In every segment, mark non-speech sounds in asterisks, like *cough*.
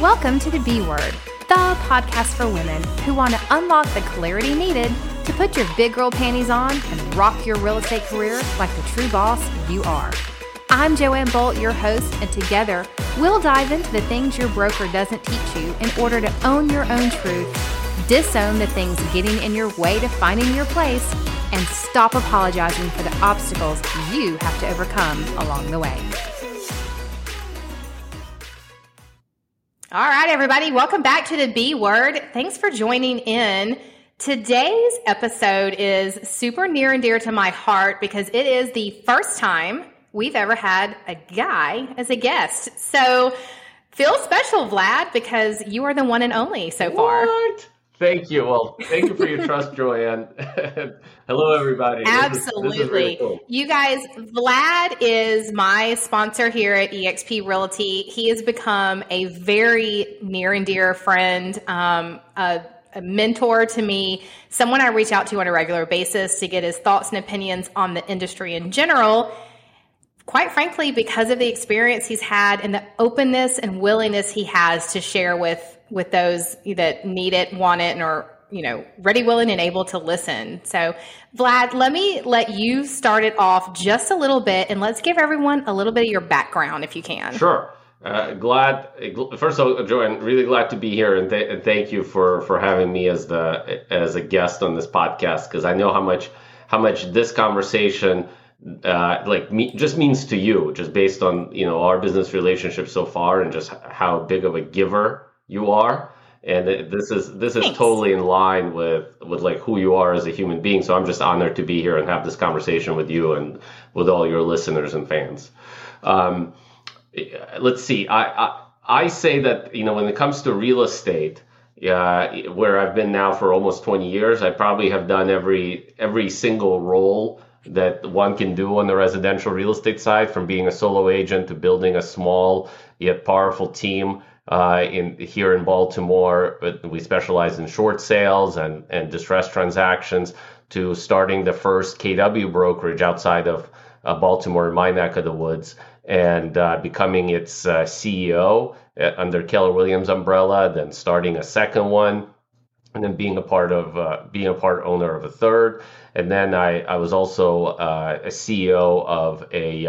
Welcome to the B Word, the podcast for women who want to unlock the clarity needed to put your big girl panties on and rock your real estate career like the true boss you are. I'm Joanne Bolt, your host, and together we'll dive into the things your broker doesn't teach you in order to own your own truth, disown the things getting in your way to finding your place, and stop apologizing for the obstacles you have to overcome along the way. All right, everybody, welcome back to the B Word. Thanks for joining in. Today's episode is super near and dear to my heart because it is the first time we've ever had a guy as a guest. So feel special, Vlad, because you are the one and only so far. What? Thank you. Well, thank you for your trust, Joanne. *laughs* Hello, everybody. Absolutely. This is, this is really cool. You guys, Vlad is my sponsor here at eXp Realty. He has become a very near and dear friend, um, a, a mentor to me, someone I reach out to on a regular basis to get his thoughts and opinions on the industry in general quite frankly, because of the experience he's had and the openness and willingness he has to share with with those that need it, want it, and are you know ready, willing, and able to listen. So, Vlad, let me let you start it off just a little bit, and let's give everyone a little bit of your background, if you can. Sure. Uh, glad. First of all, Joanne, really glad to be here, and, th- and thank you for for having me as the as a guest on this podcast because I know how much how much this conversation uh, like me, just means to you, just based on you know our business relationship so far, and just how big of a giver you are and this is this is Thanks. totally in line with with like who you are as a human being. So i'm just honored to be here and have this conversation with you and with all your listeners and fans. Um, let's see. I, I, I say that you know when it comes to real estate uh, where i've been now for almost 20 years i probably have done every every single role that one can do on the residential real estate side from being a solo agent to building a small yet powerful team uh, in here in Baltimore, but we specialize in short sales and, and distressed transactions to starting the first KW brokerage outside of uh, Baltimore in my neck of the woods and uh, becoming its uh, CEO uh, under Keller Williams umbrella, then starting a second one, and then being a part of uh, being a part owner of a third. And then I, I was also uh, a CEO of a,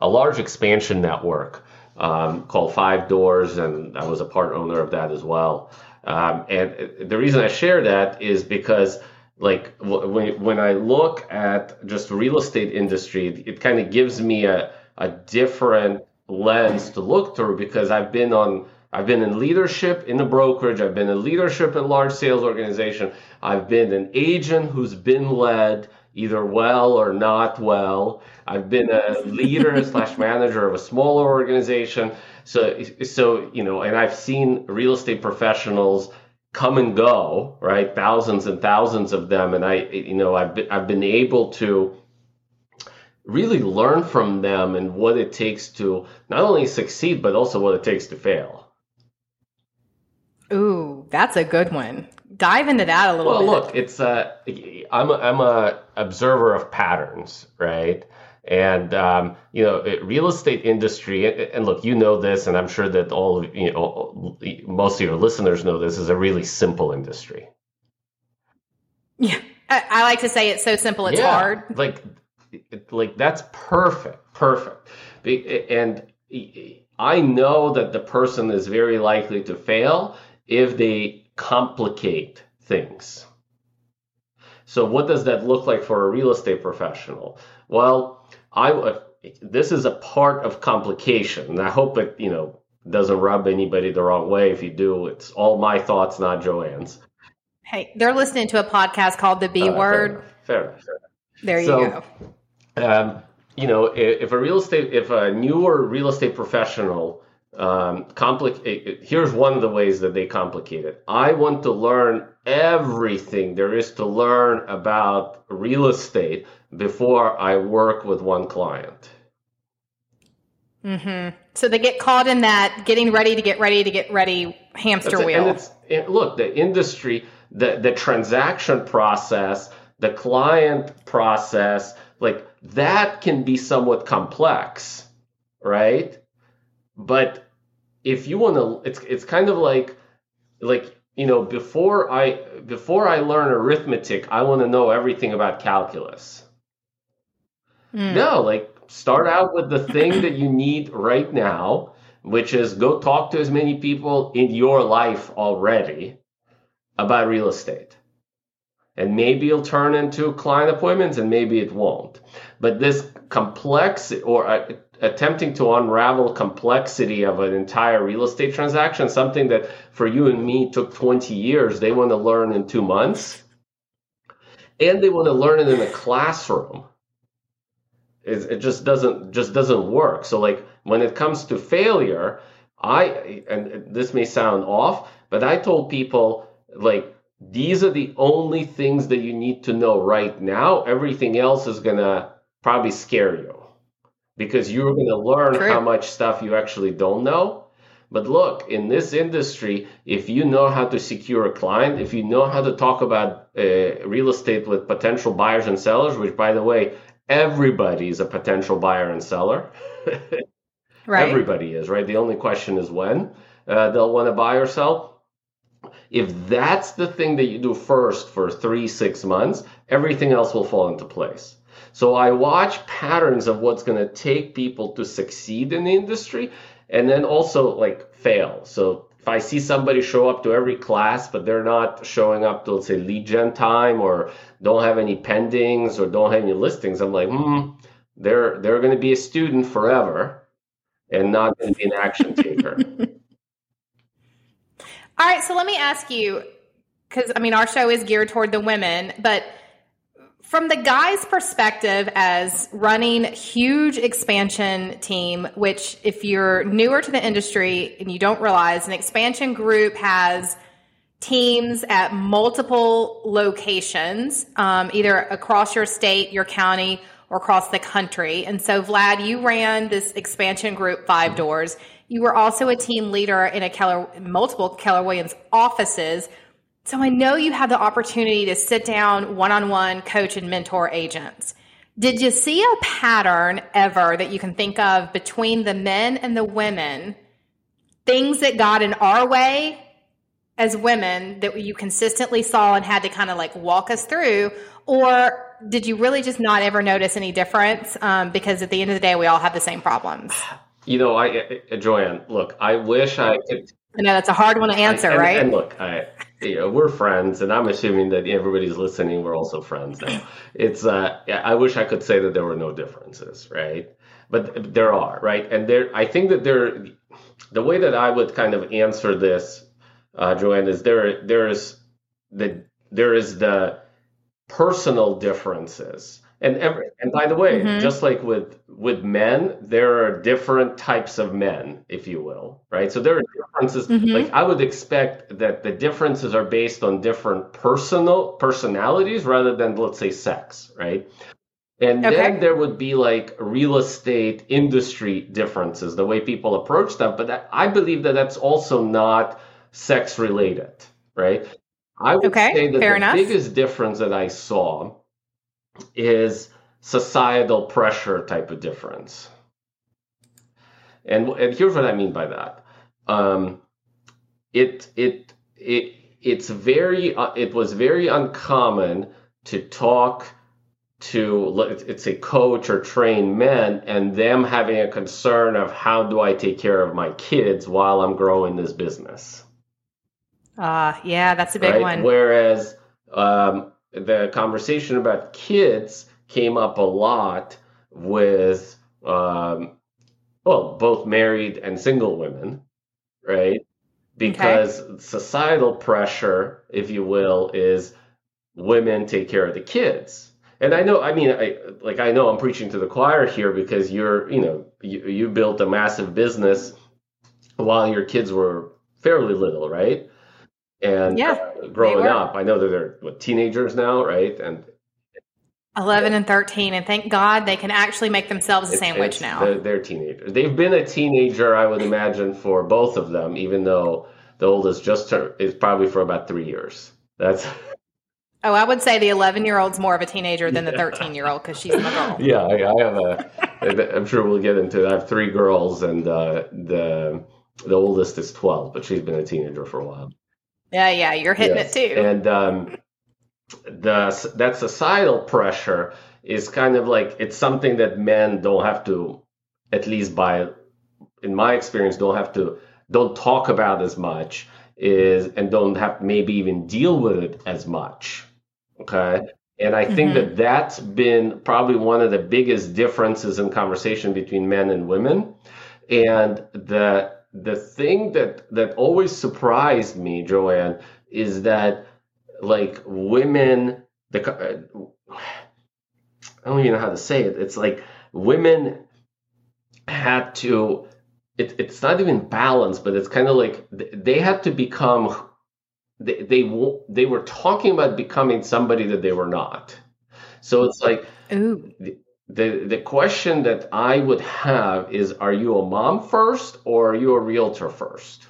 a large expansion network um, called Five Doors, and I was a part owner of that as well. Um, and the reason I share that is because, like, when when I look at just real estate industry, it, kind of gives me a a different lens to look through because I've been on I've been in leadership in the brokerage. I've been in leadership in large sales organization. I've been an agent who's been led either well or not well. I've been a leader *laughs* slash manager of a smaller organization. So, so you know, and I've seen real estate professionals come and go, right? Thousands and thousands of them, and I, you know, I've been, I've been able to really learn from them and what it takes to not only succeed but also what it takes to fail. Ooh, that's a good one dive into that a little well, bit. Well, look, it's uh, I'm a, I'm a observer of patterns, right? And um, you know, real estate industry, and look, you know this, and I'm sure that all of you know, most of your listeners know this is a really simple industry. Yeah, I, like to say it's so simple it's yeah, hard. Like, like that's perfect, perfect, and I know that the person is very likely to fail if they complicate things. So, what does that look like for a real estate professional? Well, I this is a part of complication, and I hope it you know doesn't rub anybody the wrong way. If you do, it's all my thoughts, not Joanne's. Hey, they're listening to a podcast called The B uh, Word. Fair enough. Fair enough. There you so, go. Um, you know, if, if a real estate, if a newer real estate professional um, complicate. Here's one of the ways that they complicate it. I want to learn everything there is to learn about real estate before I work with one client. Mm-hmm. So they get caught in that getting ready to get ready to get ready hamster wheel. And it's, look, the industry, the the transaction process, the client process, like that can be somewhat complex, right? But if you want to, it's it's kind of like like you know before I before I learn arithmetic, I want to know everything about calculus. Mm. No, like start out with the thing that you need right now, which is go talk to as many people in your life already about real estate. And maybe it'll turn into client appointments and maybe it won't. But this complex or uh, attempting to unravel complexity of an entire real estate transaction, something that for you and me took 20 years, they want to learn in two months. And they want to learn it in a classroom. It, it just doesn't just doesn't work. So like when it comes to failure, I and this may sound off, but I told people like these are the only things that you need to know right now. Everything else is gonna probably scare you because you're going to learn True. how much stuff you actually don't know. But look, in this industry, if you know how to secure a client, if you know how to talk about uh, real estate with potential buyers and sellers, which by the way, everybody is a potential buyer and seller. *laughs* right. Everybody is, right? The only question is when uh, they'll want to buy or sell. If that's the thing that you do first for three, six months, everything else will fall into place. So I watch patterns of what's going to take people to succeed in the industry and then also like fail. So if I see somebody show up to every class, but they're not showing up to, let's say, lead gen time or don't have any pendings or don't have any listings, I'm like, hmm, they're, they're going to be a student forever and not going to be an action taker. *laughs* All right. So let me ask you, because I mean, our show is geared toward the women, but from the guy's perspective as running huge expansion team which if you're newer to the industry and you don't realize an expansion group has teams at multiple locations um, either across your state your county or across the country. And so vlad you ran this expansion group five doors. You were also a team leader in a keller multiple keller williams offices so I know you have the opportunity to sit down one on one, coach and mentor agents. Did you see a pattern ever that you can think of between the men and the women? Things that got in our way as women that you consistently saw and had to kind of like walk us through? Or did you really just not ever notice any difference? Um, because at the end of the day, we all have the same problems. You know, I, Joanne, look, I wish I could. I know that's a hard one to answer, I, and, right? And look, I, you know, we're friends, and I'm assuming that everybody's listening. We're also friends now. It's uh, I wish I could say that there were no differences, right? But there are, right? And there, I think that there, the way that I would kind of answer this, uh, Joanne, is there there is the there is the personal differences and every, and by the way, mm-hmm. just like with with men, there are different types of men, if you will, right? So there are differences. Mm-hmm. Like I would expect that the differences are based on different personal personalities rather than let's say sex, right? And okay. then there would be like real estate industry differences, the way people approach stuff. But that, I believe that that's also not sex related, right? I would okay, say that the enough. biggest difference that I saw is societal pressure type of difference. And, and here's what I mean by that. Um, it it it it's very uh, it was very uncommon to talk to it's a coach or train men and them having a concern of how do I take care of my kids while I'm growing this business. Ah, uh, yeah, that's a big right? one. Whereas um, the conversation about kids came up a lot with um, well both married and single women right? Because okay. societal pressure if you will is women take care of the kids. And i know i mean i like i know i'm preaching to the choir here because you're you know you, you built a massive business while your kids were fairly little right and yeah, uh, growing up, I know that they're what, teenagers now, right? And 11 and 13 and thank god they can actually make themselves a sandwich now. they're, they're, teenagers. They've been a teenager i would imagine for both of them even though the oldest just turned is probably for about three years. That's oh i would say the 11 year old's more of a teenager than the 13 year old because she's a girl. Yeah I, I, have a i'm sure we'll get into it i have three girls and uh, the The oldest is 12, but she's been a teenager for a while. Yeah, yeah, you're hitting yes. it too. And um, the that societal pressure is kind of like it's something that men don't have to, at least by, in my experience, don't have to don't talk about as much is and don't have maybe even deal with it as much. Okay. And I think mm-hmm. that that's been probably one of the biggest differences in conversation between men and women. And the the thing that that always surprised me, Joanne, is that like women, the uh, I don't even know how to say it. It's like women had to. It, it's not even balance, but it's kind of like they had to become they, they they were talking about becoming somebody that they were not. So it's like Ooh. The, the question that I would have is are you a mom first or are you a realtor first?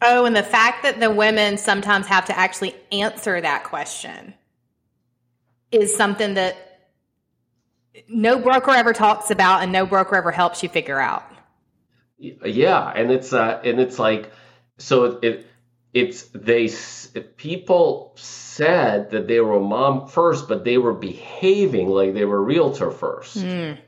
Oh, and the fact that the women sometimes have to actually answer that question is something that no broker ever talks about and no broker ever helps you figure out. Yeah, and it's uh and it's like so it it's they people said that they were mom first, but they were behaving like they were realtor first. Mm.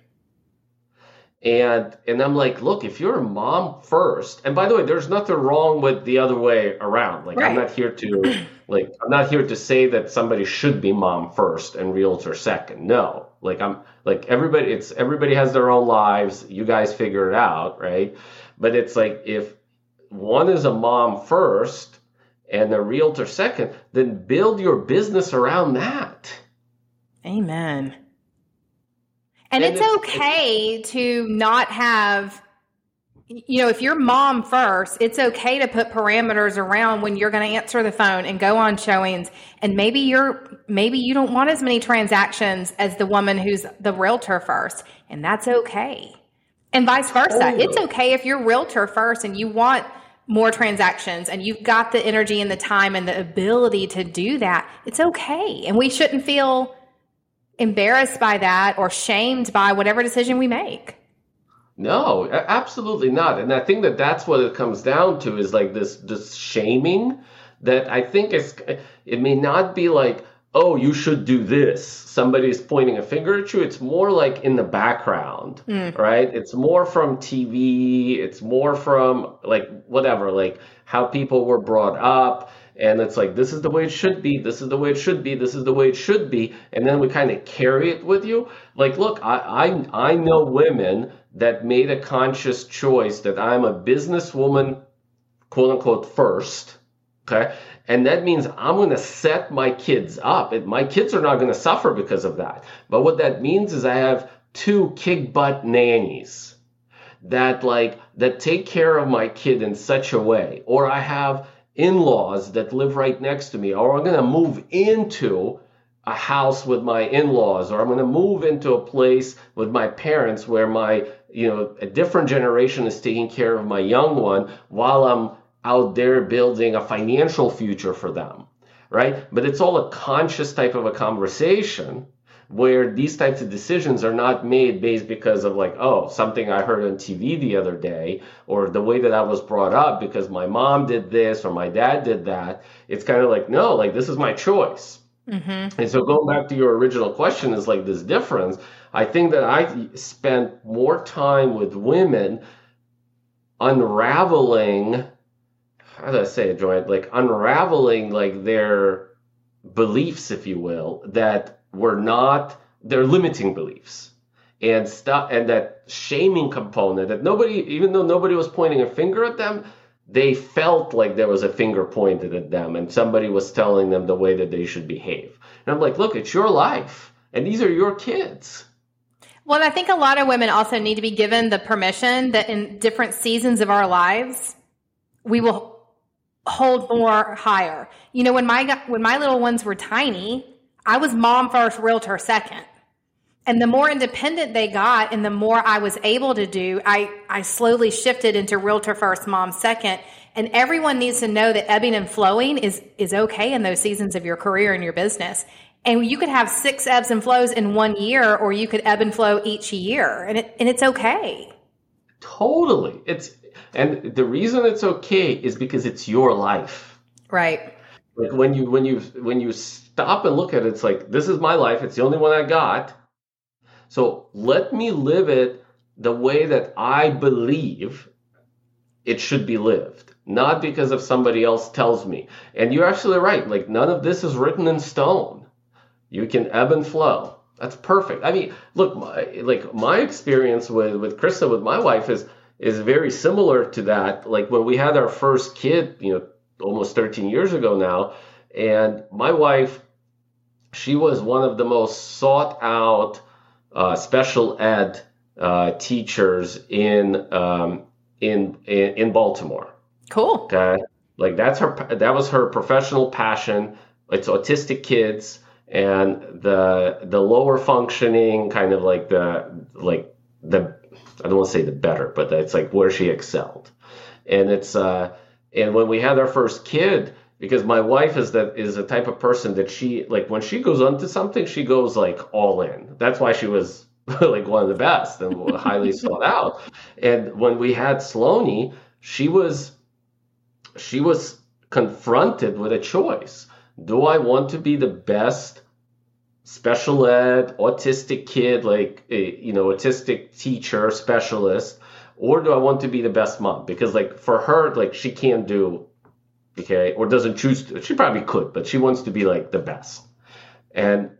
And and I'm like, look, if you're a mom first, and by the way, there's nothing wrong with the other way around. Like right. I'm not here to *clears throat* like I'm not here to say that somebody should be mom first and realtor second. No. Like I'm like everybody it's everybody has their own lives. You guys figure it out, right? But it's like if one is a mom first and a realtor second, then build your business around that. Amen. And, and it's, it's okay it's, to not have you know, if you're mom first, it's okay to put parameters around when you're going to answer the phone and go on showings. And maybe you're, maybe you don't want as many transactions as the woman who's the realtor first. And that's okay. And vice versa. Oh. It's okay if you're realtor first and you want more transactions and you've got the energy and the time and the ability to do that, it's okay. And we shouldn't feel embarrassed by that or shamed by whatever decision we make. No, absolutely not. And I think that that's what it comes down to is like this this shaming that I think is it may not be like oh, you should do this. Somebody's pointing a finger at you. It's more like in the background, mm. right? It's more from TV. It's more from like whatever, like how people were brought up. And it's like, this is the way it should be. This is the way it should be. This is the way it should be. And then we kind of carry it with you. Like, look, I, I, I know women that made a conscious choice that I'm a businesswoman, quote unquote, first. Okay. And that means I'm going to set my kids up. It, my kids are not going to suffer because of that. But what that means is I have two kick butt nannies that like that take care of my kid in such a way or I have in-laws that live right next to me or I'm going to move into a house with my in-laws or I'm going to move into a place with my parents where my you know a different generation is taking care of my young one while I'm out there building a financial future for them, right? But it's all a conscious type of a conversation where these types of decisions are not made based because of like, oh, something I heard on TV the other day, or the way that I was brought up because my mom did this or my dad did that. It's kind of like, no, like this is my choice. Mm-hmm. And so going back to your original question is like this difference. I think that I spent more time with women unraveling how do I say it, Joy? Like unraveling like their beliefs, if you will, that were not their limiting beliefs and stuff and that shaming component that nobody even though nobody was pointing a finger at them they felt like there was a finger pointed at them and somebody was telling them the way that they should behave and i'm like look it's your life and these are your kids well i think a lot of women also need to be given the permission that in different seasons of our lives we will hold more higher. You know, when my when my little ones were tiny, I was mom first, realtor second. And the more independent they got and the more I was able to do, I, I slowly shifted into realtor first, mom second. And everyone needs to know that ebbing and flowing is, is okay in those seasons of your career and your business. And you could have six ebbs and flows in one year, or you could ebb and flow each year, and it, and it's okay. Totally. It's And the reason it's okay is because it's your life. Right. Like when you when you when you stop and look at it, it's like this is my life. It's the only one I got. So let me live it the way that I believe it should be lived, not because of somebody else tells me. And you're actually right. Like none of this is written in stone. You can ebb and flow. That's perfect. I mean, look, my, like my experience with with Krista, with my wife, is is very similar to that. Like when we had our first kid, you know, almost 13 years ago now, and my wife, she was one of the most sought out uh, special ed uh, teachers in, um, in in in Baltimore. Cool. Okay, like that's her. That was her professional passion. It's autistic kids and the the lower functioning kind of like the like the I don't want to say the better, but it's like where she excelled. And it's uh and when we had our first kid, because my wife is that is the type of person that she like when she goes onto something, she goes like all in. That's why she was *laughs* like one of the best and highly sought out. And when we had Sloane, she was she was confronted with a choice. Do I want to be the best special ed autistic kid, like a, you know, autistic teacher specialist, or do I want to be the best mom? Because like for her, like she can't do okay, or doesn't choose to. She probably could, but she wants to be like the best. And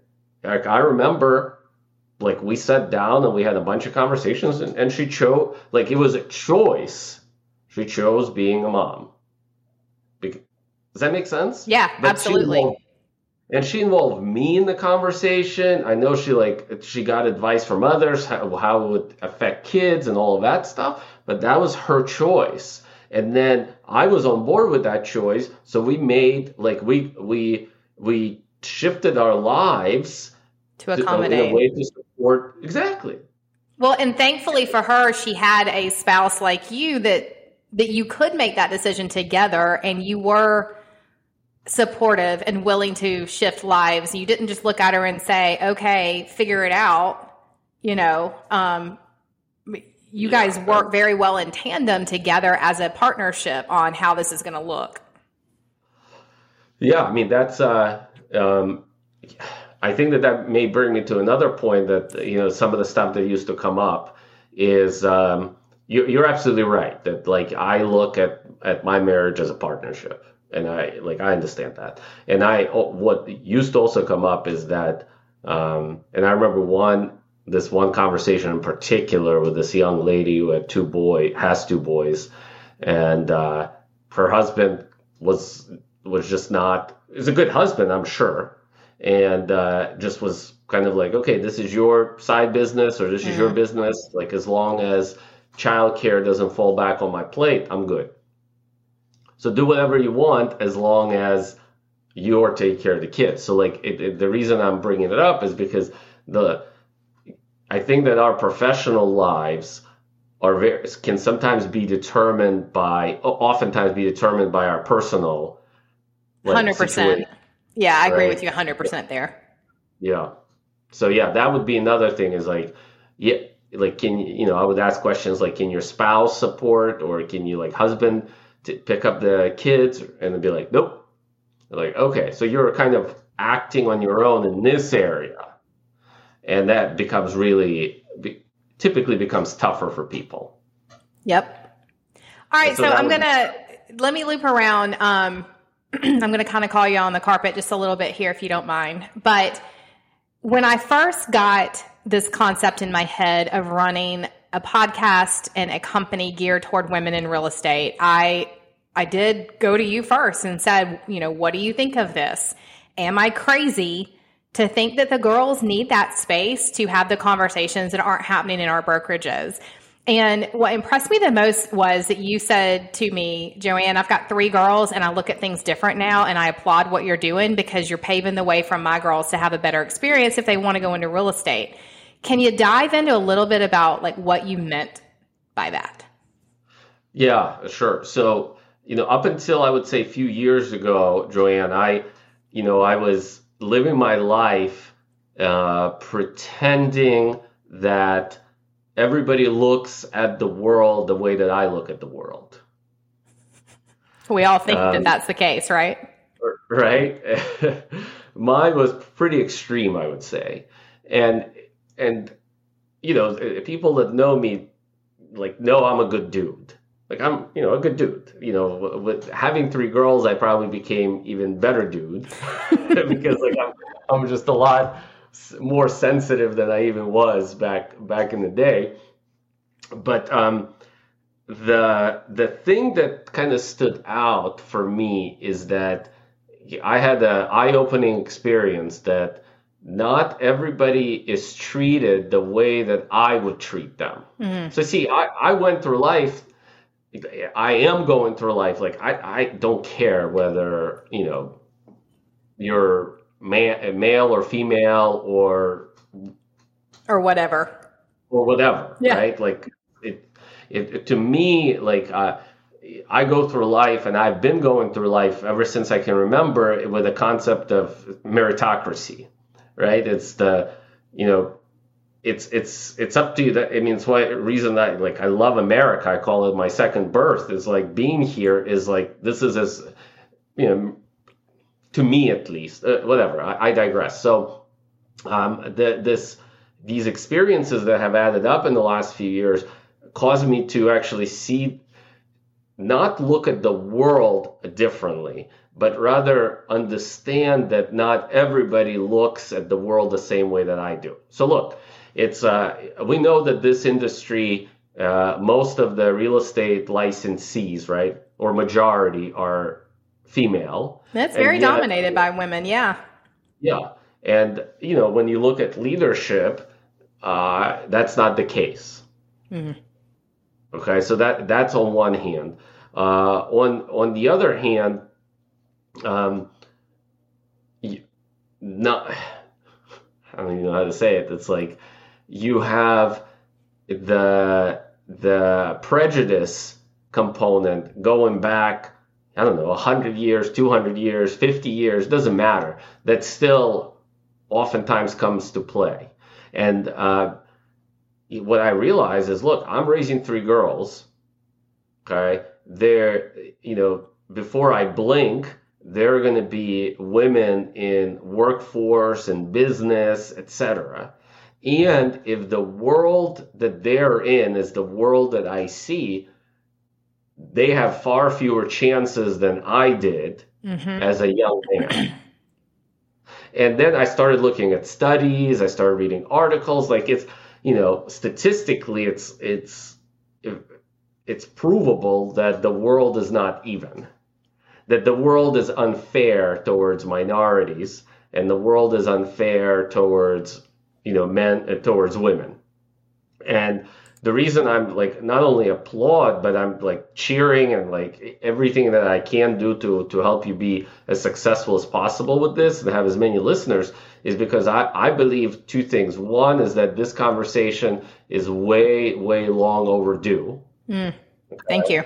like I remember like we sat down and we had a bunch of conversations and, and she chose like it was a choice. She chose being a mom. Does that make sense? Yeah, but absolutely. And she involved me in the conversation. I know she like she got advice from others how, how it would affect kids and all of that stuff, but that was her choice. And then I was on board with that choice, so we made like we we we shifted our lives to accommodate to, in a way to support exactly. Well, and thankfully for her, she had a spouse like you that that you could make that decision together, and you were supportive and willing to shift lives. You didn't just look at her and say, "Okay, figure it out." You know, um, you guys work very well in tandem together as a partnership on how this is going to look. Yeah, I mean that's. Uh, um, I think that that may bring me to another point that you know some of the stuff that used to come up is um, you, you're absolutely right that like I look at at my marriage as a partnership and I like I understand that. And I what used to also come up is that, um, and I remember one this one conversation in particular with this young lady who had two boy has two boys, and uh, her husband was was just not is a good husband I'm sure, and uh, just was kind of like okay this is your side business or this is your business. Like as long as childcare doesn't fall back on my plate I'm good so do whatever you want as long as you're taking care of the kids. So like it, it, the reason I'm bringing it up is because the I think that our professional lives are very can sometimes be determined by oftentimes be determined by our personal hundred percent. Yeah, I right? agree with you hundred percent there. Yeah. So yeah, that would be another thing is like yeah like can you know I would ask questions like can your spouse support or can you like husband to pick up the kids and then be like, nope. They're like, okay, so you're kind of acting on your own in this area. And that becomes really, typically becomes tougher for people. Yep. All right, so, so I'm going to, let me loop around. Um, *clears throat* I'm going to kind of call you on the carpet just a little bit here, if you don't mind. But when I first got this concept in my head of running a podcast and a company geared toward women in real estate, I I did go to you first and said, you know, what do you think of this? Am I crazy to think that the girls need that space to have the conversations that aren't happening in our brokerages? And what impressed me the most was that you said to me, Joanne, I've got three girls and I look at things different now and I applaud what you're doing because you're paving the way for my girls to have a better experience if they want to go into real estate. Can you dive into a little bit about like what you meant by that? Yeah, sure. So, you know, up until I would say a few years ago, Joanne, I, you know, I was living my life uh, pretending that everybody looks at the world the way that I look at the world. We all think um, that that's the case, right? Right. *laughs* Mine was pretty extreme, I would say, and and you know, people that know me like know I'm a good dude. Like I'm, you know, a good dude. You know, with having three girls, I probably became even better dude *laughs* because like I'm, I'm just a lot more sensitive than I even was back back in the day. But um, the the thing that kind of stood out for me is that I had an eye opening experience that not everybody is treated the way that I would treat them. Mm-hmm. So see, I, I went through life. I am going through life like I, I don't care whether you know you're man, male or female or or whatever or whatever, yeah. right? Like it, it, it to me like uh, I go through life and I've been going through life ever since I can remember with a concept of meritocracy right? It's the, you know, it's it's it's up to you. That I mean, it's why reason that like I love America. I call it my second birth. Is like being here is like this is as, you know, to me at least. Uh, whatever. I, I, digress. So, um, the, this these experiences that have added up in the last few years caused me to actually see, not look at the world differently, but rather understand that not everybody looks at the world the same way that I do. So look, it's uh, we know that this industry, uh, most of the real estate licensees, right, or majority are female. That's very yet, dominated by women. Yeah. Yeah, and you know when you look at leadership, uh, that's not the case. Mm-hmm. Okay, so that that's on one hand. Uh, on on the other hand, um, not *sighs* I don't even know how to say it. It's like you have the the prejudice component going back I don't know 100 years, 200 years, 50 years, doesn't matter. That still oftentimes comes to play. And uh, what I realize is, look, I'm raising three girls. Okay, they're you know before I blink, there are going to be women in workforce and business, etc. And if the world that they're in is the world that I see, they have far fewer chances than I did mm-hmm. as a young man. *clears throat* and then I started looking at studies, I started reading articles like it's, you know, statistically it's it's it's provable that the world is not even that the world is unfair towards minorities and the world is unfair towards you know men uh, towards women. And the reason i'm like not only applaud but i'm like cheering and like everything that i can do to to help you be as successful as possible with this and have as many listeners is because i i believe two things. One is that this conversation is way way long overdue. Mm, thank you.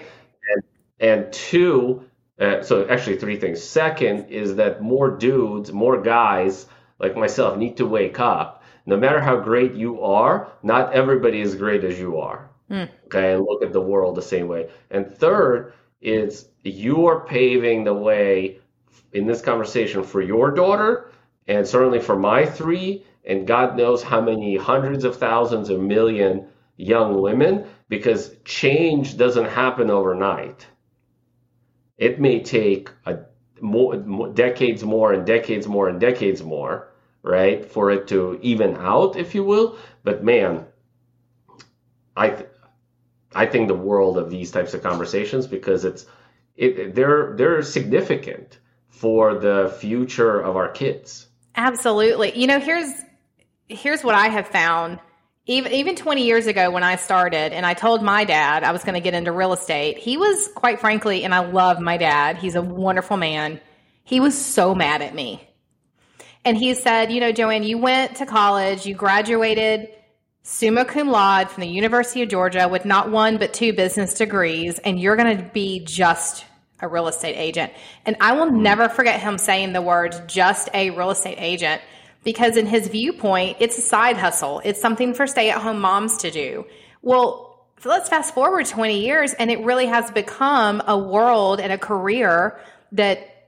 And and two uh, so actually three things. Second is that more dudes, more guys like myself need to wake up. No matter how great you are, not everybody is great as you are. Mm. Okay, and look at the world the same way. And third is you are paving the way in this conversation for your daughter and certainly for my three and God knows how many hundreds of thousands of million young women because change doesn't happen overnight. It may take a more, more, decades more and decades more and decades more, right, for it to even out, if you will. But man, I th- I think the world of these types of conversations because it's it they're they're significant for the future of our kids. Absolutely. You know, here's here's what I have found even even 20 years ago when I started and I told my dad I was going to get into real estate, he was quite frankly, and I love my dad. He's a wonderful man. He was so mad at me. And he said, You know, Joanne, you went to college, you graduated summa cum laude from the University of Georgia with not one but two business degrees, and you're going to be just a real estate agent. And I will mm-hmm. never forget him saying the words just a real estate agent because in his viewpoint, it's a side hustle. It's something for stay at home moms to do. Well, let's fast forward 20 years and it really has become a world and a career that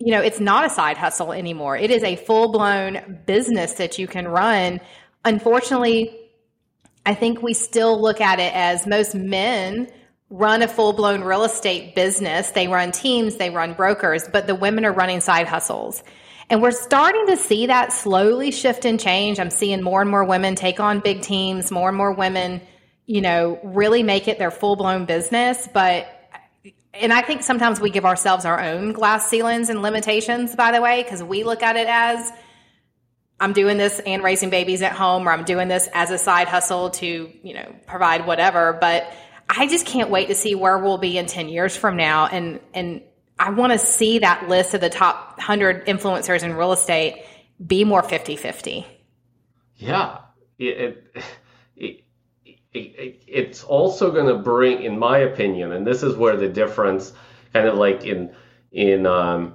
you know, it's not a side hustle anymore. It is a full blown business that you can run. Unfortunately, I think we still look at it as most men run a full blown real estate business. They run teams, they run brokers, but the women are running side hustles. And we're starting to see that slowly shift and change. I'm seeing more and more women take on big teams, more and more women, you know, really make it their full blown business. But, and I think sometimes we give ourselves our own glass ceilings and limitations, by the way, because we look at it as, I'm doing this and raising babies at home, or I'm doing this as a side hustle to, you know, provide whatever. But I just can't wait to see where we'll be in 10 years from now. And, and I want to see that list of the top 100 influencers in real estate be more 50 50. Yeah. It, it, it, it's also going to bring, in my opinion, and this is where the difference kind of like in, in, um,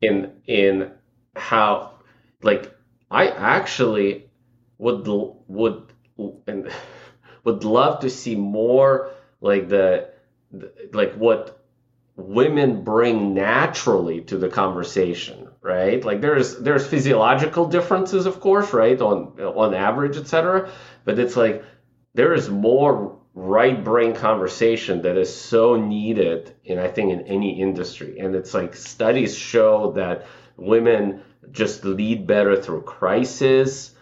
in, in how, like, I actually would, would, and *laughs* would love to see more like the, like what women bring naturally to the conversation right? Like there's there's physiological differences of course right on on average etc but it's like there is more right brain conversation that is so needed in i think in any industry. And it's like studies show that women just lead better through crisis.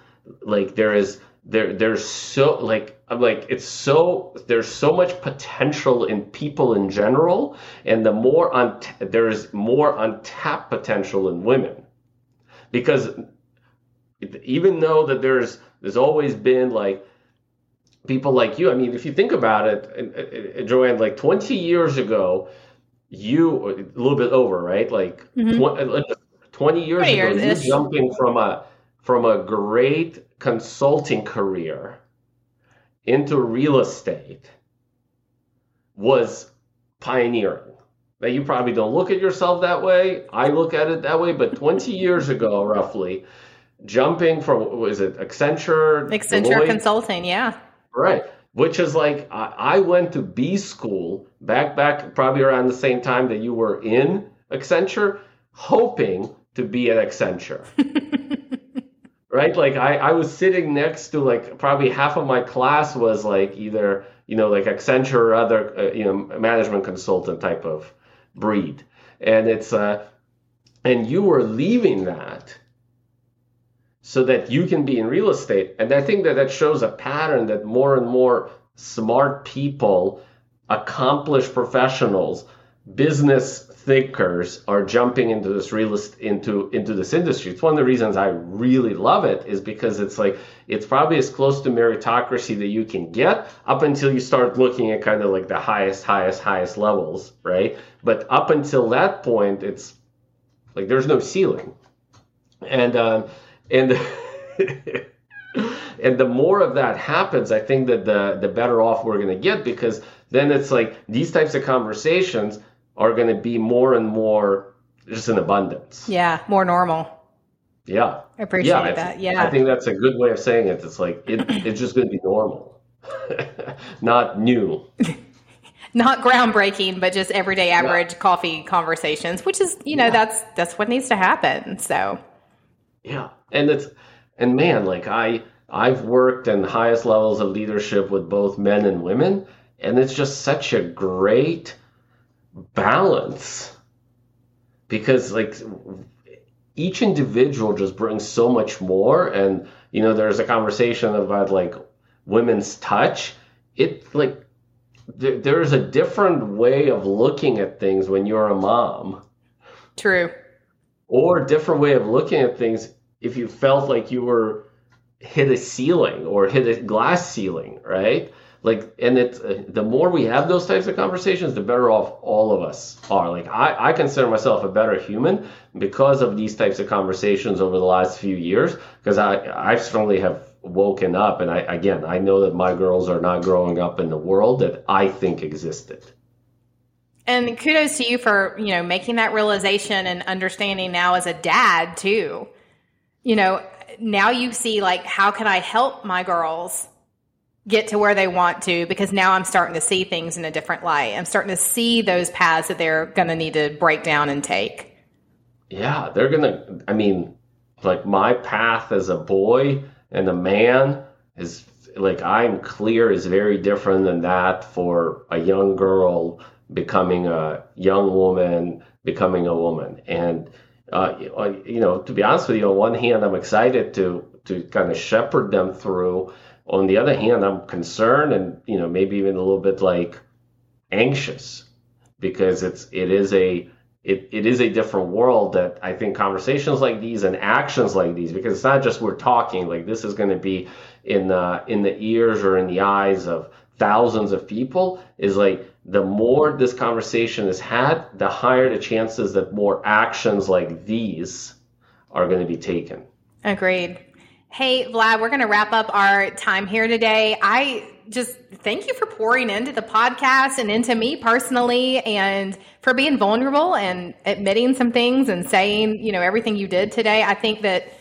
Like there is there there's so like I'm like it's so there's so much potential in people in general. And the more un- there's more untapped potential in women. Because even though that there's there's always been like people like you I mean if you think about it Joanne like 20 years ago you a little bit over right like mm-hmm. 20, 20 years 20 ago years you jumping from a from a great consulting career into real estate was pioneering. Now, you probably don't look at yourself that way. I look at it that way, but *laughs* 20 years ago, roughly, jumping from, was it Accenture? Accenture Deloitte? Consulting, yeah. Right. Which is like, I, I went to B school back, back probably around the same time that you were in Accenture, hoping to be at Accenture. *laughs* right? Like I, I was sitting next to like probably half of my class was like either you know like Accenture or other uh, you know management consultant type of breed, and it's uh, and you were leaving that so that you can be in real estate, and I think that that shows a pattern that more and more smart people, accomplished professionals, business thinkers are jumping into this real into into this industry. It's one of the reasons I really love it is because it's like it's probably as close to meritocracy that you can get up until you start looking at kind of like the highest, highest, highest levels, right? But up until that point, it's like there's no ceiling, and um, and. *laughs* and the more of that happens, I think that the the better off we're going to get because then it's like these types of conversations are going to be more and more just in abundance. Yeah, more normal. Yeah. I appreciate yeah, that. Yeah. I think that's a good way of saying it. It's like it, it's just going to be normal. *laughs* Not new. *laughs* Not groundbreaking, but just everyday average yeah. coffee conversations, which is, you know, yeah. that's that's what needs to happen. So Yeah. And it's and man, like I I've worked in the highest levels of leadership with both men and women, and it's just such a great balance. Because like each individual just brings so much more and you know there's a conversation about like women's touch. It like there, there's a different way of looking at things when you're a mom. True. Or a different way of looking at things if you felt like you were hit a ceiling or hit a glass ceiling right? Like and it's uh, the more we have those types of conversations the better off all of us are. Like I, I consider myself a better human because of these types of conversations over the last few years because i i certainly have woken up and i again i know that my girls are not growing up in the world that i think existed. And kudos to you for you know making that realization and understanding now as a dad too you know, now you see like how can I help my girls get to where they want to because now I'm starting to see things in a different light. I'm starting to see those paths that they're going to need to break down and take. Yeah, they're going to I mean, like my path as a boy and a man is like I'm clear is very different than that for a young girl becoming a young woman, becoming a woman. And uh, you know, to be honest with you, on one hand, I'm excited to to kind of shepherd them through. On the other hand, I'm concerned and you know maybe even a little bit like anxious because it's it is a it, it is a different world that I think conversations like these and actions like these, because it's not just we're talking, like this is going to be in the in the ears or in the eyes of thousands of people, is like the more this conversation is had, the higher the chances that more actions like these are going to be taken. Agreed. Hey, Vlad, we're going to wrap up our time here today. I just thank you for pouring into the podcast and into me personally and for being vulnerable and admitting some things and saying, you know, everything you did today. I think that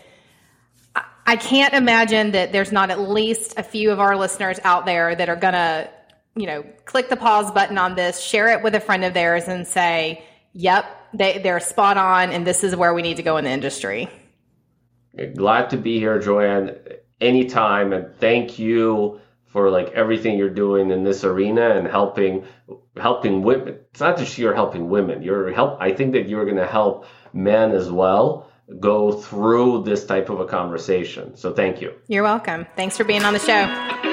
I can't imagine that there's not at least a few of our listeners out there that are going to, you know, click the pause button on this, share it with a friend of theirs and say, yep, they, they're spot on and this is where we need to go in the industry. Glad to be here, Joanne, anytime. And thank you for like everything you're doing in this arena and helping helping women. It's not just you're helping women. You're help. I think that you're going to help men as well go through this type of a conversation. So thank you. You're welcome. Thanks for being on the show.